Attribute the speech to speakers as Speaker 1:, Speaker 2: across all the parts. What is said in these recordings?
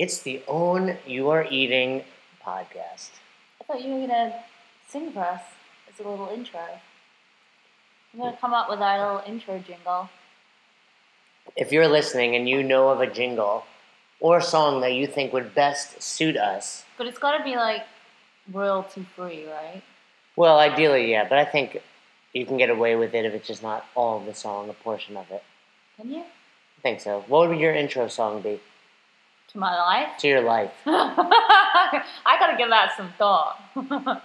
Speaker 1: It's the Own Your Eating podcast.
Speaker 2: I thought you were gonna sing for us as a little intro. I'm gonna come up with our little intro jingle.
Speaker 1: If you're listening and you know of a jingle or a song that you think would best suit us,
Speaker 2: But it's gotta be like royalty free, right?
Speaker 1: well, ideally, yeah, but I think you can get away with it if it's just not all of the song, a portion of it.
Speaker 2: Can you?
Speaker 1: I think so. What would your intro song be
Speaker 2: To my life?
Speaker 1: to your life?
Speaker 2: I gotta give that some thought.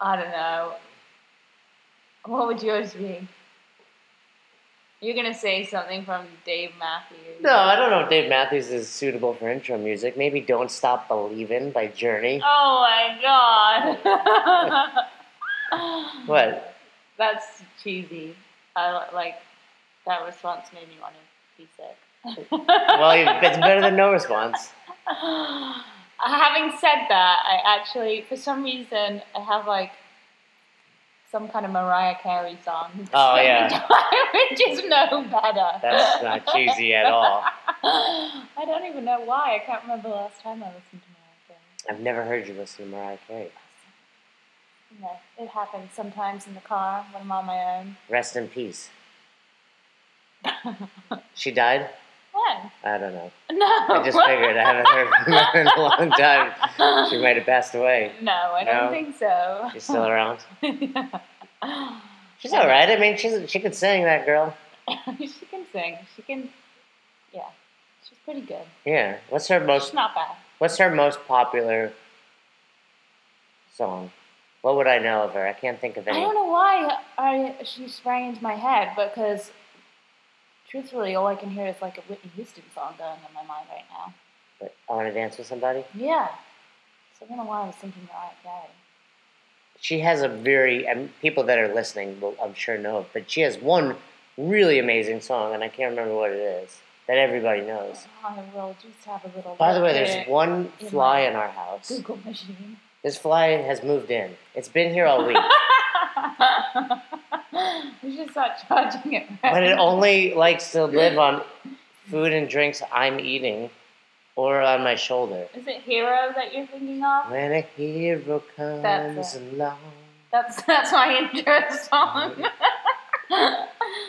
Speaker 2: I don't know. What would yours be? You're gonna say something from Dave Matthews.
Speaker 1: No, I don't know if Dave Matthews is suitable for intro music. Maybe Don't Stop Believin' by Journey.
Speaker 2: Oh my god.
Speaker 1: What?
Speaker 2: That's cheesy. I like that response made me want to be sick.
Speaker 1: Well, it's better than no response.
Speaker 2: Having said that, I actually, for some reason, I have like some kind of Mariah Carey song.
Speaker 1: Oh, yeah.
Speaker 2: which is no better.
Speaker 1: That's not cheesy at all.
Speaker 2: I don't even know why. I can't remember the last time I listened to Mariah Carey.
Speaker 1: I've never heard you listen to Mariah Carey.
Speaker 2: Know, it happens sometimes in the car when I'm on my own.
Speaker 1: Rest in peace. She died? I don't know.
Speaker 2: No.
Speaker 1: I just figured I haven't heard from her in a long time. She might have passed away.
Speaker 2: No, I don't think so.
Speaker 1: She's still around. She's all right. I mean, she's she can sing that girl.
Speaker 2: she can sing. She can. Yeah, she's pretty good.
Speaker 1: Yeah. What's her most
Speaker 2: She's not bad.
Speaker 1: What's her most popular song? What would I know of her? I can't think of any.
Speaker 2: I don't know why I she sprang into my head because truthfully, all I can hear is like a Whitney Houston song going in my mind right now.
Speaker 1: But I want to dance with somebody.
Speaker 2: Yeah, so I don't know why I was thinking Mariah Carey.
Speaker 1: She has a very, and people that are listening will, I'm sure, know, it, but she has one really amazing song, and I can't remember what it is, that everybody knows.
Speaker 2: Oh, I will just have a little.
Speaker 1: By the way, there's one
Speaker 2: in
Speaker 1: fly
Speaker 2: my
Speaker 1: in our house.
Speaker 2: Google machine.
Speaker 1: This fly has moved in. It's been here all week,
Speaker 2: we should start charging it.
Speaker 1: but it only likes to live on food and drinks I'm eating or on my shoulder.
Speaker 2: Is it Hero that you're thinking of?
Speaker 1: When a hero comes
Speaker 2: That's
Speaker 1: along.
Speaker 2: That's that's my intro song.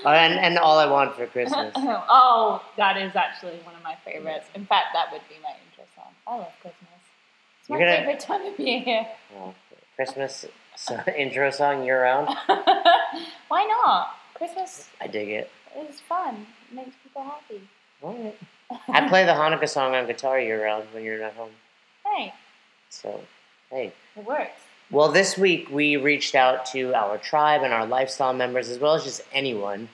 Speaker 1: Oh, and, and all I want for Christmas.
Speaker 2: oh, that is actually one of my favorites. In fact, that would be my intro song. I love Christmas. It's my
Speaker 1: gonna-
Speaker 2: favorite time of year.
Speaker 1: Oh, Christmas so, intro song year round.
Speaker 2: Why not? Christmas
Speaker 1: I dig it. it.
Speaker 2: is fun. It makes people happy.
Speaker 1: All right. I play the Hanukkah song on guitar year round when you're not home.
Speaker 2: Hey,
Speaker 1: So, hey.
Speaker 2: it works.
Speaker 1: Well, this week we reached out to our tribe and our lifestyle members, as well as just anyone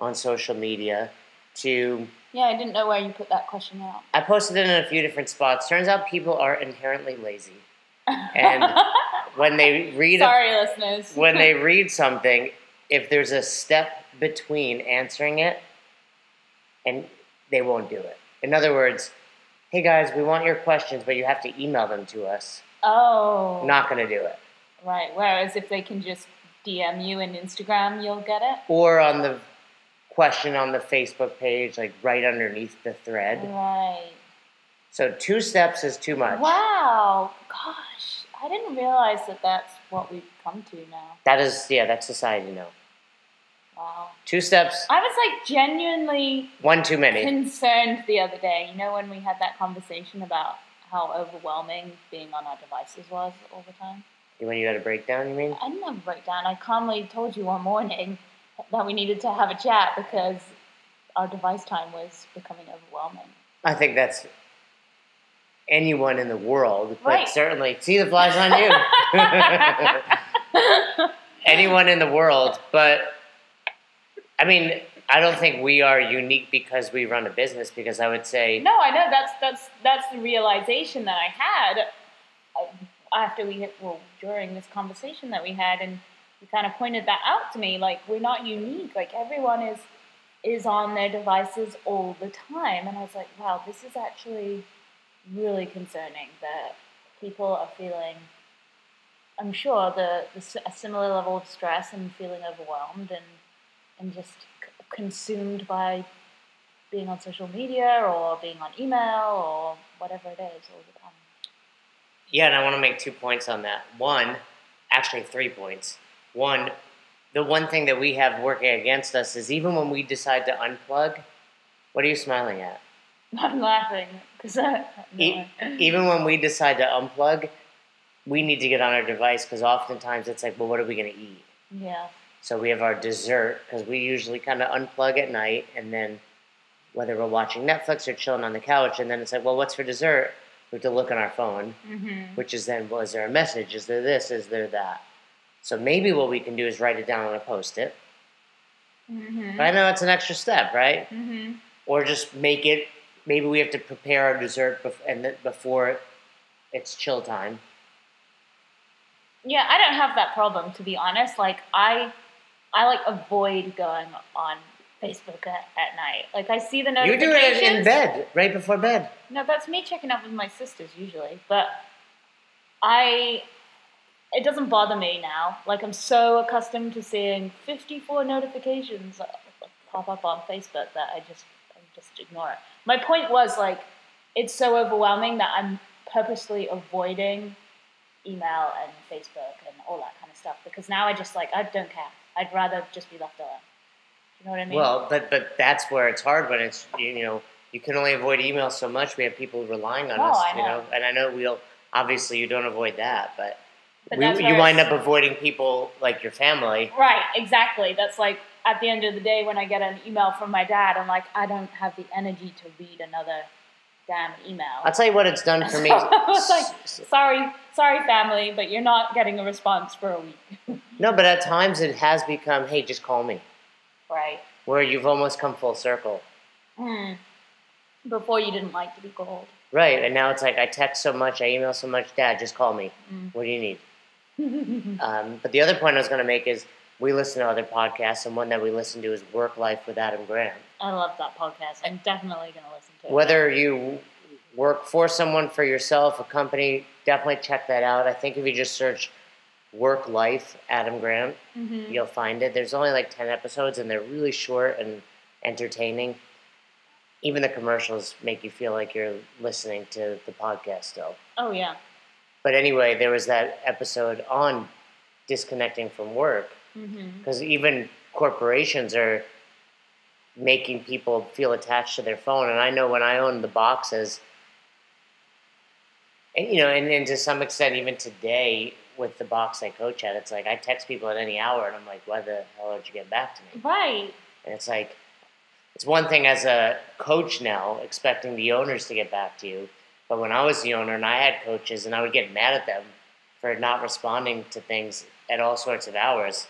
Speaker 1: on social media, to.
Speaker 2: Yeah, I didn't know where you put that question out.
Speaker 1: I posted it in a few different spots. Turns out people are inherently lazy. And when they read a
Speaker 2: Sorry, listeners.
Speaker 1: when they read something, if there's a step between answering it, and they won't do it. In other words, hey guys, we want your questions, but you have to email them to us.
Speaker 2: oh,
Speaker 1: Not going to do it.
Speaker 2: right. Whereas if they can just DM you and Instagram, you'll get it.
Speaker 1: Or on the question on the Facebook page, like right underneath the thread.
Speaker 2: Right.
Speaker 1: So two steps is too much.
Speaker 2: Wow. Gosh, I didn't realize that that's what we've come to now.
Speaker 1: That is, yeah, that's society now.
Speaker 2: Wow.
Speaker 1: Two steps,
Speaker 2: I was like genuinely
Speaker 1: one too many.
Speaker 2: concerned the other day. You know, when we had that conversation about how overwhelming being on our devices was all the time?
Speaker 1: When you had a breakdown, you mean?
Speaker 2: I didn't have a breakdown. I calmly told you one morning that we needed to have a chat because our device time was becoming overwhelming.
Speaker 1: I think that's anyone in the world, but
Speaker 2: Right.
Speaker 1: certainly see the flies on you. anyone in the world, but I mean, I don't think we are unique because we run a business. Because I would say,
Speaker 2: No, I know that's that's that's the realization that I had uh, after we hit, well during this conversation that we had, and you kind of pointed that out to me. Like we're not unique. Like everyone is is on their devices all the time, and I was like, wow, this is actually really concerning that people are feeling. I'm sure the, the a similar level of stress and feeling overwhelmed and and just c- consumed by being on social media or being on email or whatever it is all the time.
Speaker 1: Yeah, and I want to make two points on that. One, actually three points. One, the one thing that we have working against us is even when we decide to unplug, what are you smiling at?
Speaker 2: I'm laughing because I
Speaker 1: E- even when we decide to unplug, we need to get on our device because oftentimes it's like, well, what are we going to eat?
Speaker 2: yeah.
Speaker 1: So we have our dessert because we usually kind of unplug at night, and then whether we're watching Netflix or chilling on the couch, and then it's like, well, what's for dessert? We have to look on our phone,
Speaker 2: Mm-hmm.
Speaker 1: which is then, well, is there a message? Is there this? Is there that? So maybe what we can do is write it down on a post-it.
Speaker 2: Mm-hmm.
Speaker 1: But I know it's an extra step, right?
Speaker 2: Mm-hmm.
Speaker 1: Or just make it. Maybe we have to prepare our dessert bef- and th- before it's chill time.
Speaker 2: Yeah, I don't have that problem to be honest. Like I, I like avoid going on Facebook at, at night. Like I see the
Speaker 1: You
Speaker 2: notifications.
Speaker 1: do it in bed, right before bed.
Speaker 2: No, that's me checking up with my sisters usually. But I, it doesn't bother me now. Like I'm so accustomed to seeing 54 notifications pop up on Facebook that I just, just ignore it. My point was like, it's so overwhelming that I'm purposely avoiding email and Facebook and all that kind of stuff because now I just like I don't care. I'd rather just be left alone. You know what I mean?
Speaker 1: Well, but but that's where it's hard when it's you, know you can only avoid email so much. We have people relying on
Speaker 2: Oh,
Speaker 1: us,
Speaker 2: I
Speaker 1: you know,
Speaker 2: know.
Speaker 1: and I know we'll obviously you don't avoid that, but,
Speaker 2: But
Speaker 1: we, you wind up avoiding people like your family.
Speaker 2: Right, exactly. That's like at the end of the day when I get an email from my dad, I'm like, I don't have the energy to read another damn email.
Speaker 1: I'll tell you what it's done for me.
Speaker 2: So I was like, sorry, sorry, family, but you're not getting a response for a week.
Speaker 1: no, but at times it has become, hey, just call me,
Speaker 2: right.
Speaker 1: where you've almost come full circle.
Speaker 2: Mm. Before you didn't like to be called.
Speaker 1: Right, and now it's like I text so much, I email so much, Dad, just call me.
Speaker 2: Mm.
Speaker 1: What do you need? Um, but the other point I was going to make is we listen to other podcasts, and one that we listen to is Work Life with Adam Grant.
Speaker 2: I love that podcast. I'm definitely going to listen to it.
Speaker 1: Whether you work for someone, for yourself, a company, definitely check that out. I think if you just search Work Life Adam Grant,
Speaker 2: Mhm.
Speaker 1: you'll find it. There's only like 10 episodes, and they're really short and entertaining. Even the commercials make you feel like you're listening to the podcast still.
Speaker 2: Oh, yeah.
Speaker 1: But anyway, there was that episode on disconnecting from work
Speaker 2: hmm
Speaker 1: because even corporations are making people feel attached to their phone. And I know when I owned the boxes, and, you know, and, and to some extent, even today with the box I coach at, it's like I text people at any hour, and I'm like, "Why the hell did you get back to me?"
Speaker 2: Right.
Speaker 1: And it's like, it's one thing as a coach now expecting the owners to get back to you, but when I was the owner and I had coaches, and I would get mad at them for not responding to things at all sorts of hours.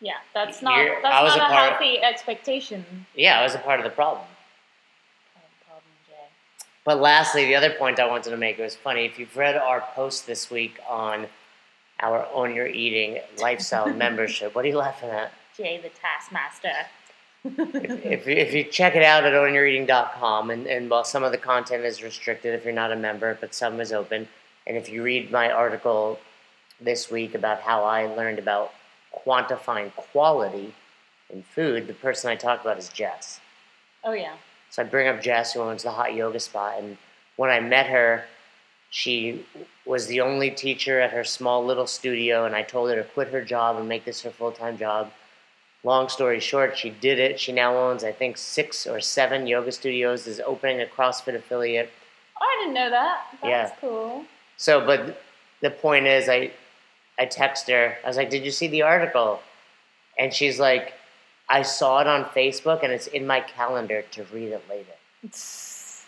Speaker 2: Yeah, that's not
Speaker 1: You're- I
Speaker 2: that's
Speaker 1: was
Speaker 2: not
Speaker 1: a
Speaker 2: a, healthy expectation.
Speaker 1: Yeah, I was a part of the problem.
Speaker 2: Problem, Jay.
Speaker 1: But lastly, the other point I wanted to make was funny. If you've read our post this week on our Own Your Eating lifestyle membership, what are you laughing at?
Speaker 2: Jay the Taskmaster.
Speaker 1: If, you- if you check it out at ownyoureating.com, and, and while some of the content is restricted if you're not a member, but some is open, and if you read my article this week about how I learned about quantifying quality in food, the person I talk about is Jess.
Speaker 2: oh yeah.
Speaker 1: So I bring up Jess, who owns the hot yoga spot, and when I met her, she was the only teacher at her small little studio, and I told her to quit her job and make this her full time job. Long story short, she did it. She now owns, I think, six or seven yoga studios, is opening a CrossFit affiliate.
Speaker 2: Oh, I didn't know that. That's
Speaker 1: Yeah.
Speaker 2: cool.
Speaker 1: So, but the point is, I, I text her. I was like, "Did you see the article?" And she's like, "I saw it on Facebook, and it's in my calendar to read it later."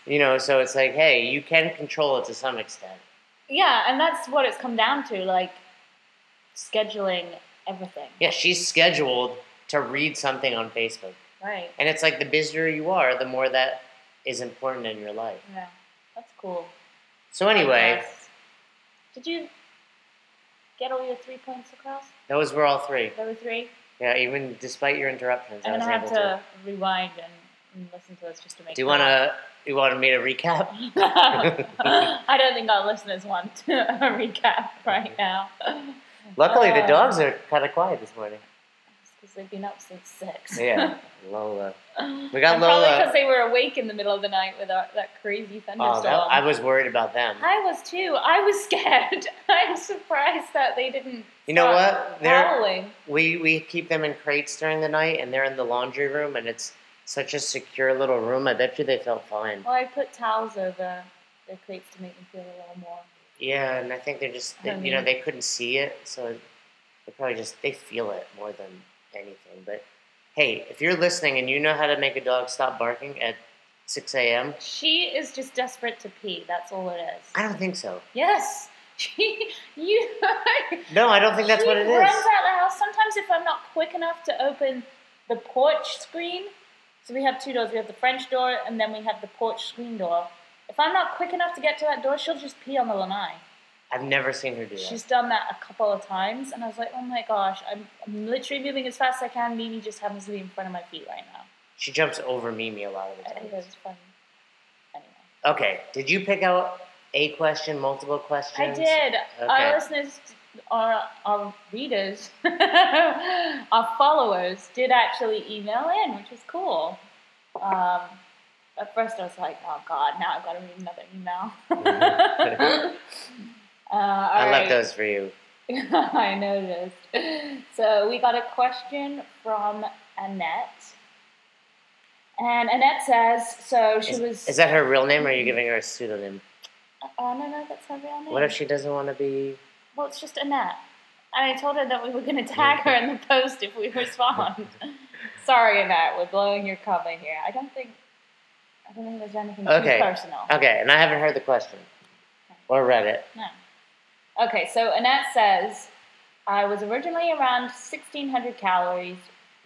Speaker 1: You know, so it's like, hey, you can control it to some extent.
Speaker 2: Yeah, and that's what it's come down to, like scheduling everything.
Speaker 1: Yeah, she's scheduled to read something on Facebook.
Speaker 2: Right.
Speaker 1: And it's like the busier you are, the more that is important in your life.
Speaker 2: Yeah. That's cool.
Speaker 1: So, anyway.
Speaker 2: Did you get all your three points across?
Speaker 1: those were all three.
Speaker 2: There were three?
Speaker 1: Yeah, even despite your interruptions, I
Speaker 2: I'm
Speaker 1: was
Speaker 2: gonna have to,
Speaker 1: to.
Speaker 2: rewind and, and listen to this just to make
Speaker 1: Do you want to? You want me to recap?
Speaker 2: I don't think our listeners want a recap right now.
Speaker 1: Luckily, the
Speaker 2: Uh,
Speaker 1: dogs are kind of quiet this morning.
Speaker 2: Because they've been up since six.
Speaker 1: Yeah, Lola. We got
Speaker 2: And Probably
Speaker 1: Lola.
Speaker 2: because they were awake in the middle of the night with our, that crazy oh, thunderstorm.
Speaker 1: Oh, that, I was worried about them.
Speaker 2: I was too. I was scared. I'm surprised that they didn't.
Speaker 1: You know what? They're-
Speaker 2: Howling.
Speaker 1: We we keep them in crates during the night, and they're in the laundry room, and it's such a secure little room. I bet you they felt fine.
Speaker 2: Well, I put towels over the crates to make them feel a little more.
Speaker 1: Yeah, and I think they're just they,
Speaker 2: I
Speaker 1: you know they couldn't see it, so they probably just they feel it more than anything. But hey, if you're listening and you know how to make a dog stop barking at six a.m.,
Speaker 2: She is just desperate to pee. That's all it is.
Speaker 1: I don't think so.
Speaker 2: Yes. She, you.
Speaker 1: No, I don't think that's
Speaker 2: she
Speaker 1: what it
Speaker 2: runs
Speaker 1: is.
Speaker 2: out the house. Sometimes, if I'm not quick enough to open the porch screen, so we have two doors. We have the French door, and then we have the porch screen door. If I'm not quick enough to get to that door, she'll just pee on the lanai.
Speaker 1: I've never seen her do that.
Speaker 2: She's done that a couple of times, and I was like, oh my gosh, I'm, I'm literally moving as fast as I can. Mimi just happens to be in front of my feet right now.
Speaker 1: She jumps over Mimi a lot of the time.
Speaker 2: I think it's funny. Anyway,
Speaker 1: Okay, did you pick out a question, multiple questions?
Speaker 2: I did.
Speaker 1: Okay.
Speaker 2: Our listeners, our, our readers, our followers did actually email in, which was cool. Um, at first, I was like, "Oh God, now I've got to read another email." uh,
Speaker 1: I
Speaker 2: right.
Speaker 1: those for you.
Speaker 2: I noticed. So we got a question from Annette. And Annette says, so she
Speaker 1: Is,
Speaker 2: was.
Speaker 1: is that her real name, or are you giving her a pseudonym?
Speaker 2: Oh, no, no, that's her real name.
Speaker 1: What if she doesn't want to be?
Speaker 2: Well, it's just Annette. And I told her that we were going to tag her in the post if we respond. Sorry, Annette, we're blowing your cover here. I don't think. I don't think there's anything
Speaker 1: Okay.
Speaker 2: too personal.
Speaker 1: Okay, and I haven't heard the question or read it.
Speaker 2: No. Okay, so Annette says, I was originally around 1,600 calories,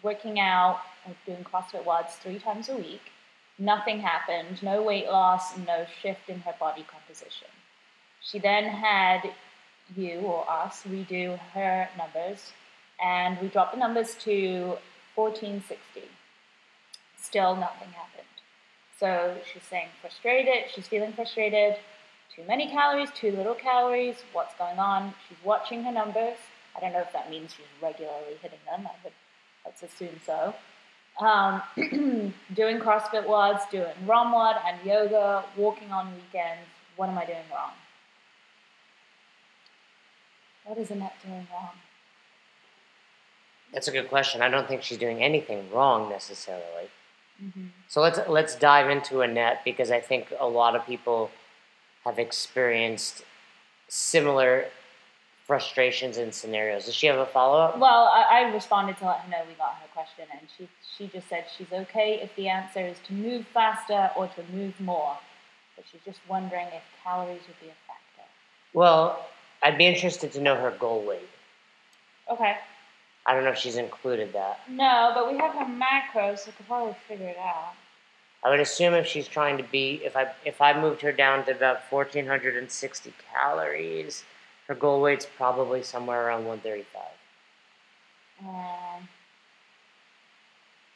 Speaker 2: working out, doing CrossFit WODs three times a week. Nothing happened, no weight loss, no shift in her body composition. She then had you or us redo her numbers, and we dropped the numbers to 1460. Still nothing happened. So she's saying frustrated, she's feeling frustrated, too many calories, too little calories, what's going on. She's watching her numbers. I don't know if that means she's regularly hitting them. I would let's assume so. Um, doing CrossFit WODs, doing ROM WOD and yoga, walking on weekends. What am I doing wrong? What is Annette doing wrong?
Speaker 1: That's a good question. I don't think she's doing anything wrong necessarily.
Speaker 2: Mm-hmm.
Speaker 1: So let's let's dive into Annette because I think a lot of people have experienced similar frustrations and scenarios. Does she have a follow up?
Speaker 2: Well, I, I responded to let her know we got her question, and she she just said she's okay if the answer is to move faster or to move more, but she's just wondering if calories would be a factor.
Speaker 1: Well, I'd be interested to know her goal weight.
Speaker 2: Okay.
Speaker 1: I don't know if she's included that.
Speaker 2: No, but we have her macros, so we could probably figure it out.
Speaker 1: I would assume if she's trying to be, if I if I moved her down to about fourteen hundred and sixty calories, her goal weight's probably somewhere around one thirty five.
Speaker 2: Um,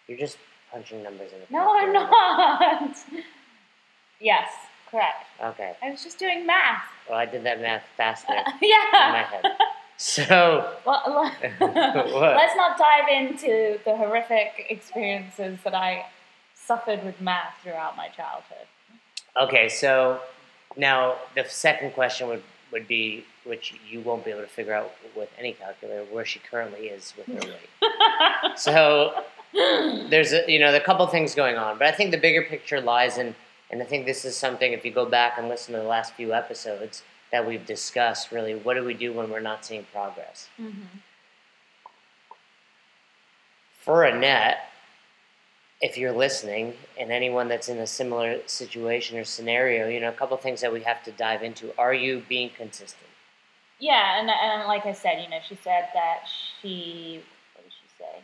Speaker 1: You're just punching numbers in the
Speaker 2: no, I'm not. yes, correct.
Speaker 1: Okay.
Speaker 2: I was just doing math.
Speaker 1: Well, I did that math faster in my
Speaker 2: yeah.
Speaker 1: head. So
Speaker 2: Well, let's not dive into the horrific experiences that I suffered with math throughout my childhood.
Speaker 1: okay, so now the second question would would be, which you won't be able to figure out with any calculator, where she currently is with her weight. so there's a you know a couple things going on, but I think the bigger picture lies in, and I think this is something if you go back and listen to the last few episodes that we've discussed. Really, what do we do when we're not seeing progress?
Speaker 2: Mhm.
Speaker 1: For Annette, if you're listening, and anyone that's in a similar situation or scenario, you know, a couple things that we have to dive into. Are you being consistent?
Speaker 2: Yeah, and, and like I said, you know, she said that she, what did she say?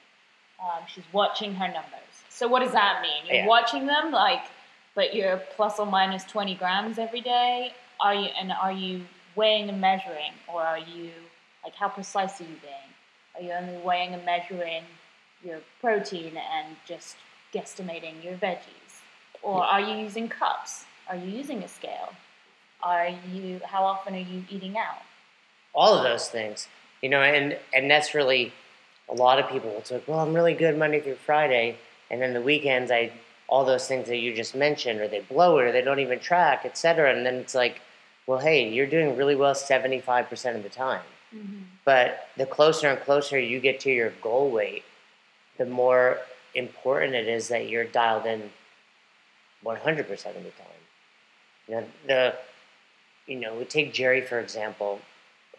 Speaker 2: Um, she's watching her numbers. So what does that mean? You're
Speaker 1: Yeah.
Speaker 2: watching them, like, but you're plus or minus 20 grams every day? Are you, and are you weighing and measuring? Or are you, like, how precise are you being? Are you only weighing and measuring your protein and just guesstimating your veggies? Or are you using cups? Are you using a scale? Are you, how often are you eating out?
Speaker 1: all of those things you know and and that's really a lot of people it's like, well, I'm really good Monday through Friday, and then the weekends I all those things that you just mentioned, or they blow it, or they don't even track, etc. And then it's like, well, hey, you're doing really well 75% of the time.
Speaker 2: Mm-hmm.
Speaker 1: But the closer and closer you get to your goal weight, the more important it is that you're dialed in 100% of the time. You know, the, you know, we take Jerry for example,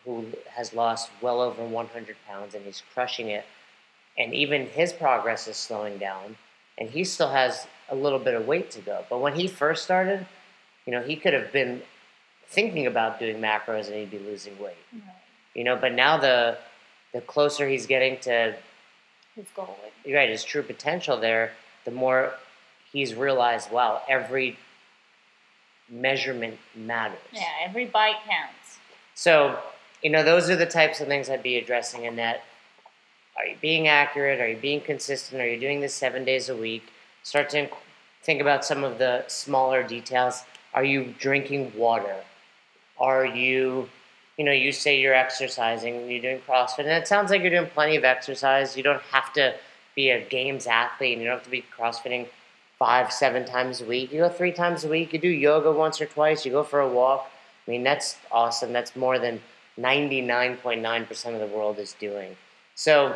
Speaker 1: who has lost well over 100 pounds and he's crushing it, and even his progress is slowing down, and he still has a little bit of weight to go. But when he first started, you know, he could have been thinking about doing macros and he'd be losing weight.
Speaker 2: Right.
Speaker 1: You know, but now the the closer he's getting to
Speaker 2: His goal.
Speaker 1: You're right, his true potential there, the more he's realized, wow, every measurement matters.
Speaker 2: yeah, every bite counts.
Speaker 1: So, you know, those are the types of things I'd be addressing in that. Are you being accurate? Are you being consistent? Are you doing this seven days a week? Start to think about some of the smaller details. Are you drinking water? Are you, you know, you say you're exercising, you're doing CrossFit, and it sounds like you're doing plenty of exercise. You don't have to be a games athlete and you don't have to be CrossFitting five, seven times a week. You go three times a week. You do yoga once or twice. You go for a walk. I mean, that's awesome. That's more than 99.9% of the world is doing. So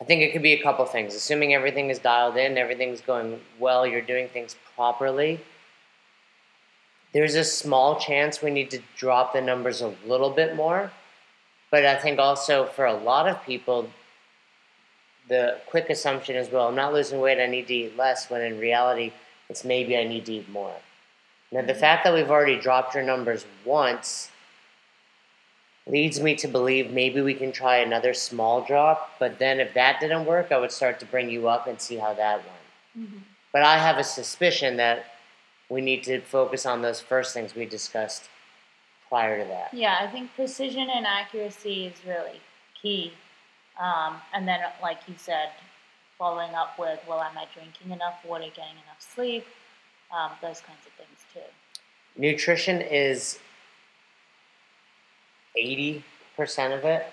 Speaker 1: I think it could be a couple things. Assuming everything is dialed in, everything's going well, you're doing things properly. There's a small chance we need to drop the numbers a little bit more. But I think also for a lot of people, the quick assumption is, well, I'm not losing weight, I need to eat less, when in reality, it's maybe I need to eat more. Now, the fact that we've already dropped your numbers once leads me to believe maybe we can try another small drop, but then if that didn't work, I would start to bring you up and see how that went.
Speaker 2: Mm-hmm.
Speaker 1: But I have a suspicion that we need to focus on those first things we discussed prior to that.
Speaker 2: Yeah, I think precision and accuracy is really key. Um, and then, like you said, following up with, well, am I drinking enough water, getting enough sleep? Um, those kinds of things too.
Speaker 1: Nutrition is 80% of it.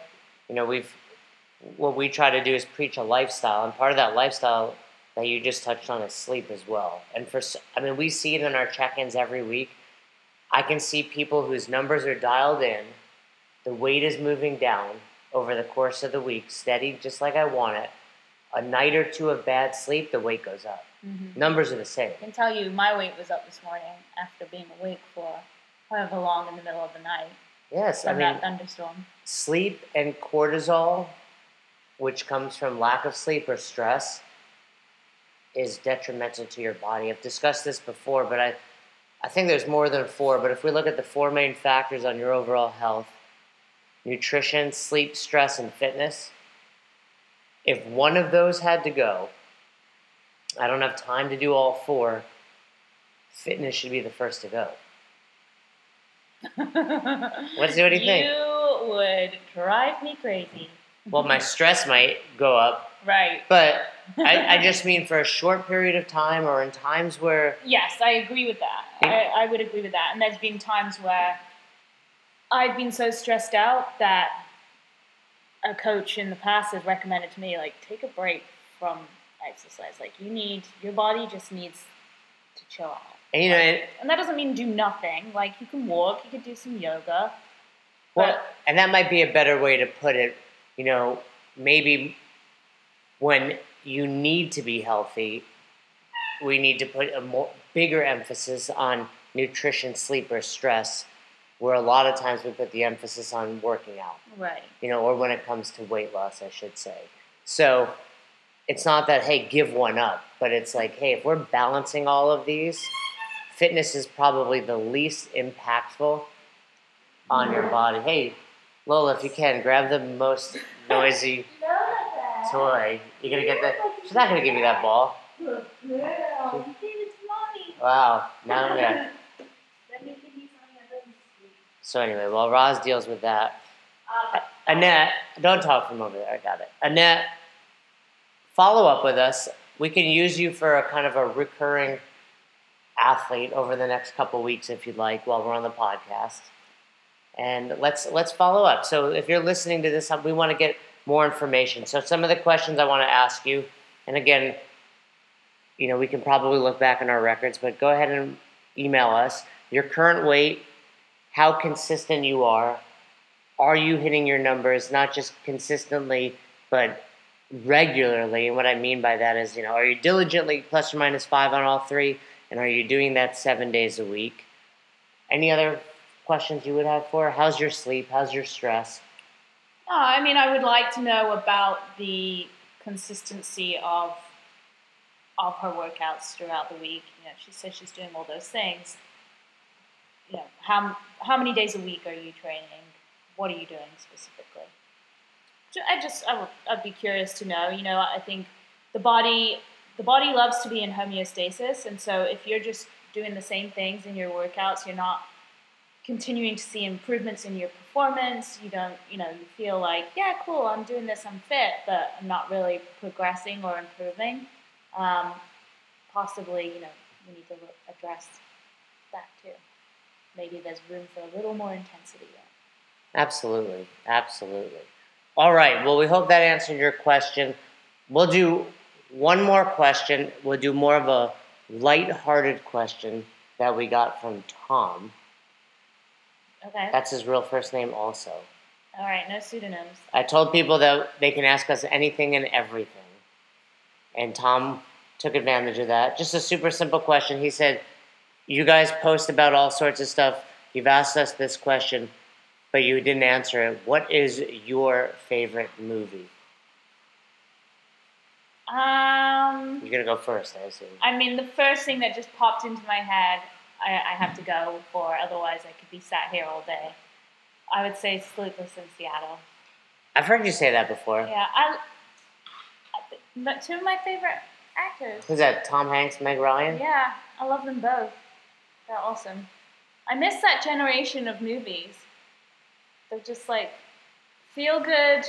Speaker 1: You know, we've what we try to do is preach a lifestyle, and part of that lifestyle that you just touched on is sleep as well. And for I mean, we see it in our check-ins every week. I can see people whose numbers are dialed in, the weight is moving down over the course of the week, steady, just like I want it. A night or two of bad sleep, the weight goes up.
Speaker 2: Mm-hmm.
Speaker 1: Numbers are the same.
Speaker 2: I can tell you my weight was up this morning after being awake for however long in the middle of the night
Speaker 1: Yes, I mean,
Speaker 2: that thunderstorm.
Speaker 1: sleep and cortisol, which comes from lack of sleep or stress, is detrimental to your body. I've discussed this before, but I, I think there's more than four. But if we look at the four main factors on your overall health nutrition, sleep, stress, and fitness if one of those had to go, I don't have time to do all four. Fitness should be the first to go. What do you think?
Speaker 2: You would drive me crazy.
Speaker 1: Well, my stress might go up,
Speaker 2: Right.
Speaker 1: but I, I just mean for a short period of time or in times where
Speaker 2: Yes, I agree with that. I, I would agree with that. And there's been times where I've been so stressed out that a coach in the past has recommended to me, like, take a break from exercise. Like, you need, your body just needs to chill out.
Speaker 1: and, you know, and,
Speaker 2: And that doesn't mean do nothing. Like, you can walk, you could do some yoga.
Speaker 1: well, and that might be a better way to put it. You know, maybe when you need to be healthy, we need to put a more bigger emphasis on nutrition, sleep, or stress. Where a lot of times we put the emphasis on working out.
Speaker 2: Right.
Speaker 1: you know, or when it comes to weight loss, I should say. So it's not that, hey, give one up, but it's like, hey, if we're balancing all of these, fitness is probably the least impactful on your body. Hey, Lola, if you can, grab the most noisy toy. You're gonna get that. She's not gonna give you that ball. Wow. Now I'm gonna. So anyway, while Roz deals with that, Annette, don't talk from over there. I got it. Annette, follow up with us. We can use you for a kind of a recurring athlete over the next couple weeks, if you'd like, while we're on the podcast. And let's let's follow up. So if you're listening to this, uh, we want to get more information. So some of the questions I want to ask you, and again, you know, we can probably look back in our records, but go ahead and email us your current weight, how consistent you are, are you hitting your numbers not just consistently but regularly? And what I mean by that is, you know, are you diligently plus or minus five on all three, and are you doing that seven days a week? Any other questions you would have for? her? How's your sleep? How's your stress?
Speaker 2: No, I mean, I would like to know about the consistency of of her workouts throughout the week. You know, she says she's doing all those things. You know, how how many days a week are you training? What are you doing specifically? Ju- I just I would, I'd be curious to know. You know, I think the body the body loves to be in homeostasis, and so if you're just doing the same things in your workouts, you're not continuing to see improvements in your performance. You don't, you know, you feel like, yeah, cool, I'm doing this, I'm fit, but I'm not really progressing or improving. Um, possibly, you know, we need to look, address that too. Maybe there's room for a little more intensity there.
Speaker 1: Absolutely, absolutely. All right. Well, we hope that answered your question. We'll do one more question. We'll do more of a light-hearted question that we got from Tom.
Speaker 2: Okay.
Speaker 1: That's his real first name, also.
Speaker 2: All right. No pseudonyms.
Speaker 1: I told people that they can ask us anything and everything. And Tom took advantage of that. Just a super simple question. He said, You guys post about all sorts of stuff. You've asked us this question, but you didn't answer it. What is your favorite movie?
Speaker 2: Um.
Speaker 1: You're going to go first, I assume.
Speaker 2: I mean, the first thing that just popped into my head, I, I have to go for. Otherwise, I could be sat here all day. I would say Sleepless in Seattle.
Speaker 1: I've heard you say that before.
Speaker 2: Yeah, I. But two of my favorite actors.
Speaker 1: Who's that? Tom Hanks, Meg Ryan?
Speaker 2: Yeah, I love them both. They're awesome. I miss that generation of movies. They're just like feel good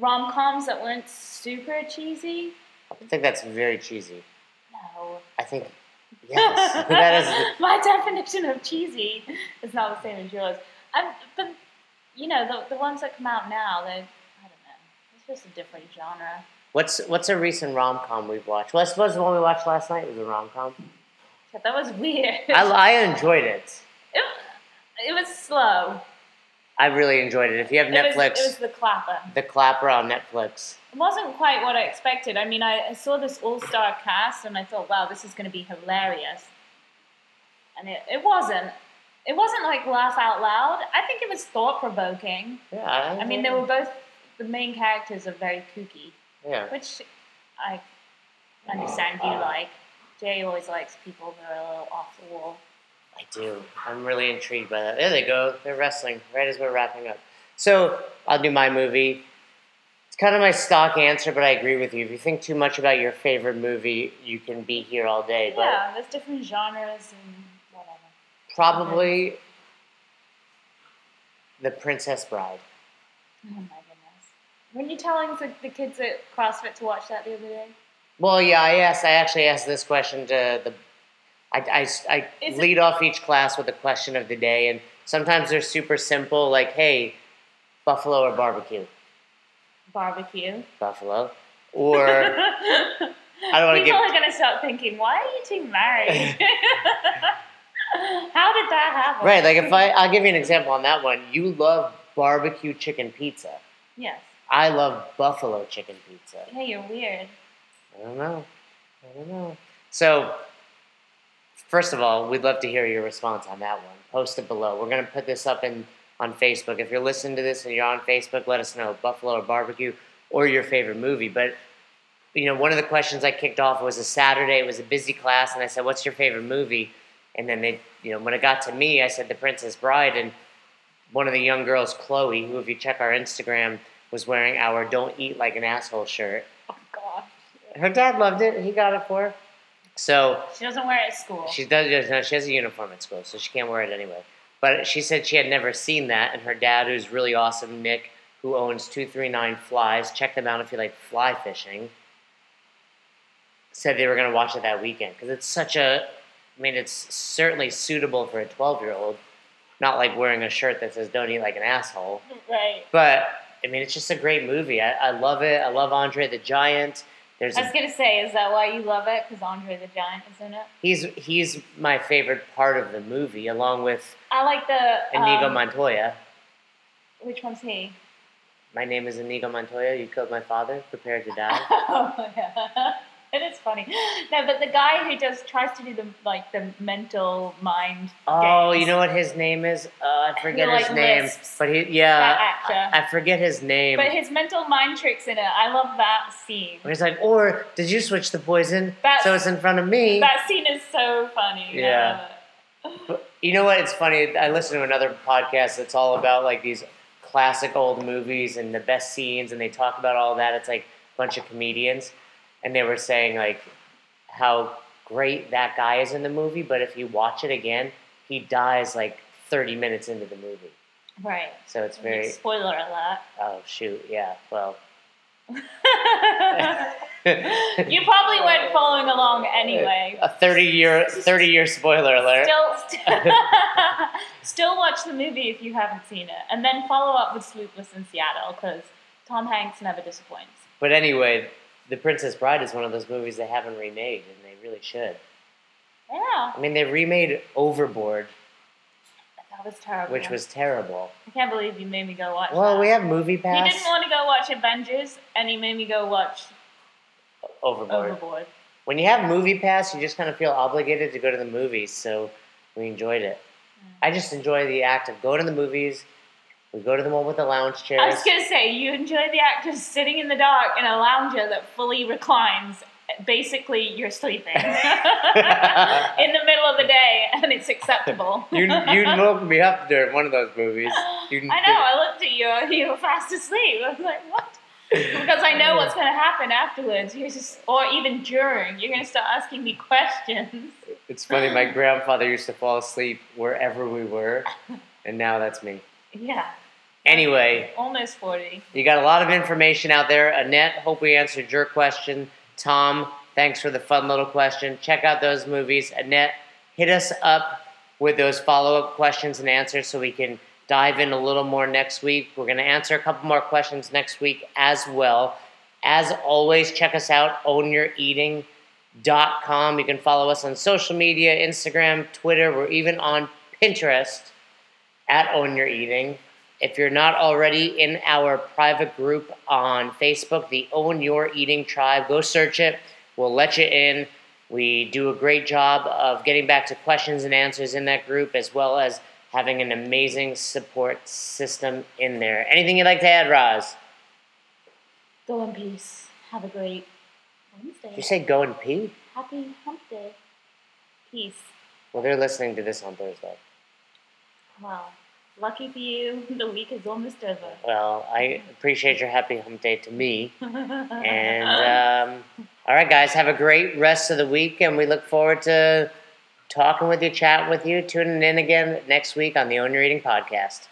Speaker 2: rom coms that weren't super cheesy.
Speaker 1: I think that's very cheesy.
Speaker 2: No.
Speaker 1: I think, yes. that is.
Speaker 2: My definition of cheesy is not the same as yours. I'm, but, you know, the, the ones that come out now, they, I don't know. It's just a different genre.
Speaker 1: What's what's a recent rom com we've watched? Well, I suppose the one we watched last night was a rom com.
Speaker 2: Yeah, that was weird.
Speaker 1: I, I enjoyed it.
Speaker 2: it, it was slow.
Speaker 1: I really enjoyed it. If you have
Speaker 2: It was,
Speaker 1: Netflix,
Speaker 2: it was the clapper.
Speaker 1: The Clapper on Netflix.
Speaker 2: It wasn't quite what I expected. I mean, I, I saw this all star cast and I thought, wow, this is going to be hilarious. And it, it wasn't. It wasn't like laugh out loud. I think it was thought provoking.
Speaker 1: Yeah, I,
Speaker 2: I mean, they were both, the main characters are very kooky,
Speaker 1: Yeah,
Speaker 2: which I understand you uh, like. Jay always likes people who are a little off the wall.
Speaker 1: I do. I'm really intrigued by that. There they go. They're wrestling right as we're wrapping up. So I'll do my movie. It's kind of my stock answer, but I agree with you. If you think too much about your favorite movie, you can be here all day. But
Speaker 2: Yeah, there's different genres and whatever.
Speaker 1: probably The Princess Bride.
Speaker 2: Oh my goodness. Weren't you telling the, the kids at CrossFit to watch that the other day?
Speaker 1: Well, yeah, I asked. I actually asked this question to the. I, I, I
Speaker 2: Is it-
Speaker 1: lead off each class with a question of the day, and sometimes they're super simple, like, "Hey, buffalo or barbecue?"
Speaker 2: Barbecue.
Speaker 1: Buffalo, or I don't want to
Speaker 2: People
Speaker 1: give.
Speaker 2: are going to start thinking, why are you two married? How did that happen?
Speaker 1: Right, like if I, I'll give you an example on that one. You love barbecue chicken pizza.
Speaker 2: Yes.
Speaker 1: I love buffalo chicken pizza.
Speaker 2: Hey, you're weird.
Speaker 1: I don't know. I don't know. So, first of all, we'd love to hear your response on that one. Post it below. We're going to put this up in on Facebook. If you're listening to this and you're on Facebook, let us know buffalo or barbecue or your favorite movie. But you know, one of the questions I kicked off was a Saturday. It was a busy class, and I said, "What's your favorite movie?" And then they, you know, when it got to me, I said, "The Princess Bride." And one of the young girls, Chloe, who, if you check our Instagram, was wearing our "Don't Eat Like an Asshole" shirt.
Speaker 2: Oh, God.
Speaker 1: Her dad loved it. He got it for her. So
Speaker 2: She doesn't wear it at school.
Speaker 1: she does. No, she has a uniform at school, so she can't wear it anyway. But she said she had never seen that, and her dad, who's really awesome, Nick, who owns two three nine flies. Check them out if you like fly fishing. Said they were going to watch it that weekend because it's such a. I mean, it's certainly suitable for a twelve year old. Not like wearing a shirt that says "Don't eat like an asshole,"
Speaker 2: right.
Speaker 1: but I mean, it's just a great movie. I, I love it. I love Andre the Giant. There's
Speaker 2: I
Speaker 1: a,
Speaker 2: was gonna say, is that why you love it? Because Andre the Giant is in it.
Speaker 1: he's he's my favorite part of the movie, along with
Speaker 2: I like the
Speaker 1: Inigo
Speaker 2: um,
Speaker 1: Montoya.
Speaker 2: Which one's he?
Speaker 1: My name is Inigo Montoya. You killed my father. Prepare to die.
Speaker 2: oh yeah, it is funny. No, but the guy who just tries to do the like the mental mind.
Speaker 1: Oh,
Speaker 2: games,
Speaker 1: you know what his name is? Uh, I forget
Speaker 2: Who,
Speaker 1: his name. But he, yeah,
Speaker 2: actor.
Speaker 1: I, I forget his name.
Speaker 2: But his mental mind tricks in it, I love that scene.
Speaker 1: Where he's like, or did you switch the poison
Speaker 2: That's-
Speaker 1: so it's in front of me?
Speaker 2: That scene is so funny.
Speaker 1: Yeah. But you know what? It's funny. I listened to another podcast that's all about like these classic old movies and the best scenes, and they talk about all that. It's like a bunch of comedians, and they were saying like how great that guy is in the movie, but if you watch it again, he dies like 30 minutes into the movie.
Speaker 2: Right.
Speaker 1: So it's very.
Speaker 2: Spoiler alert.
Speaker 1: Oh shoot! Yeah. Well.
Speaker 2: you probably weren't following along anyway.
Speaker 1: A 30 year 30 year spoiler alert.
Speaker 2: Still, still, still watch the movie if you haven't seen it, and then follow up with Sleepless in Seattle because Tom Hanks never disappoints.
Speaker 1: But anyway, The Princess Bride is one of those movies they haven't remade, and they really should.
Speaker 2: Yeah,
Speaker 1: I mean, they remade Overboard,
Speaker 2: that was terrible.
Speaker 1: which was terrible.
Speaker 2: I can't believe you made me go watch.
Speaker 1: Well,
Speaker 2: that.
Speaker 1: we have Movie Pass.
Speaker 2: He didn't want to go watch Avengers, and he made me go watch
Speaker 1: Overboard.
Speaker 2: Overboard.
Speaker 1: When you have Movie Pass, you just kind of feel obligated to go to the movies, so we enjoyed it.
Speaker 2: Mm.
Speaker 1: I just enjoy the act of going to the movies. We go to the one with the lounge chairs.
Speaker 2: I was gonna say you enjoy the act of sitting in the dark in a lounger that fully reclines. Basically, you're sleeping in the middle of the day, and it's acceptable.
Speaker 1: you you woke me up during one of those movies. You,
Speaker 2: I know. I looked at you. You were fast asleep. I was like, what? Because I know what's going to happen afterwards. You're just, or even during, you're going to start asking me questions.
Speaker 1: It's funny. My grandfather used to fall asleep wherever we were, and now that's me.
Speaker 2: Yeah.
Speaker 1: Anyway,
Speaker 2: Almost forty.
Speaker 1: you got a lot of information out there. Annette, hope we answered your question. Tom, thanks for the fun little question. Check out those movies. Annette, hit us up with those follow up questions and answers so we can dive in a little more next week. We're going to answer a couple more questions next week as well. As always, check us out, ownyoureating.com. You can follow us on social media Instagram, Twitter. We're even on Pinterest at Own Your Eating. If you're not already in our private group on Facebook, the Own Your Eating Tribe, go search it. We'll let you in. We do a great job of getting back to questions and answers in that group, as well as having an amazing support system in there. Anything you'd like to add, Roz?
Speaker 2: Go in peace. Have a great Wednesday.
Speaker 1: Did you say go and peace?
Speaker 2: Happy hump day. Peace.
Speaker 1: Well, they're listening to this on Thursday.
Speaker 2: Wow. Lucky for you, the week is almost over.
Speaker 1: Well, I appreciate your happy hump day to me. And um, all right, guys, have a great rest of the week, and we look forward to talking with you, chatting with you, tuning in again next week on the Own Your Eating podcast.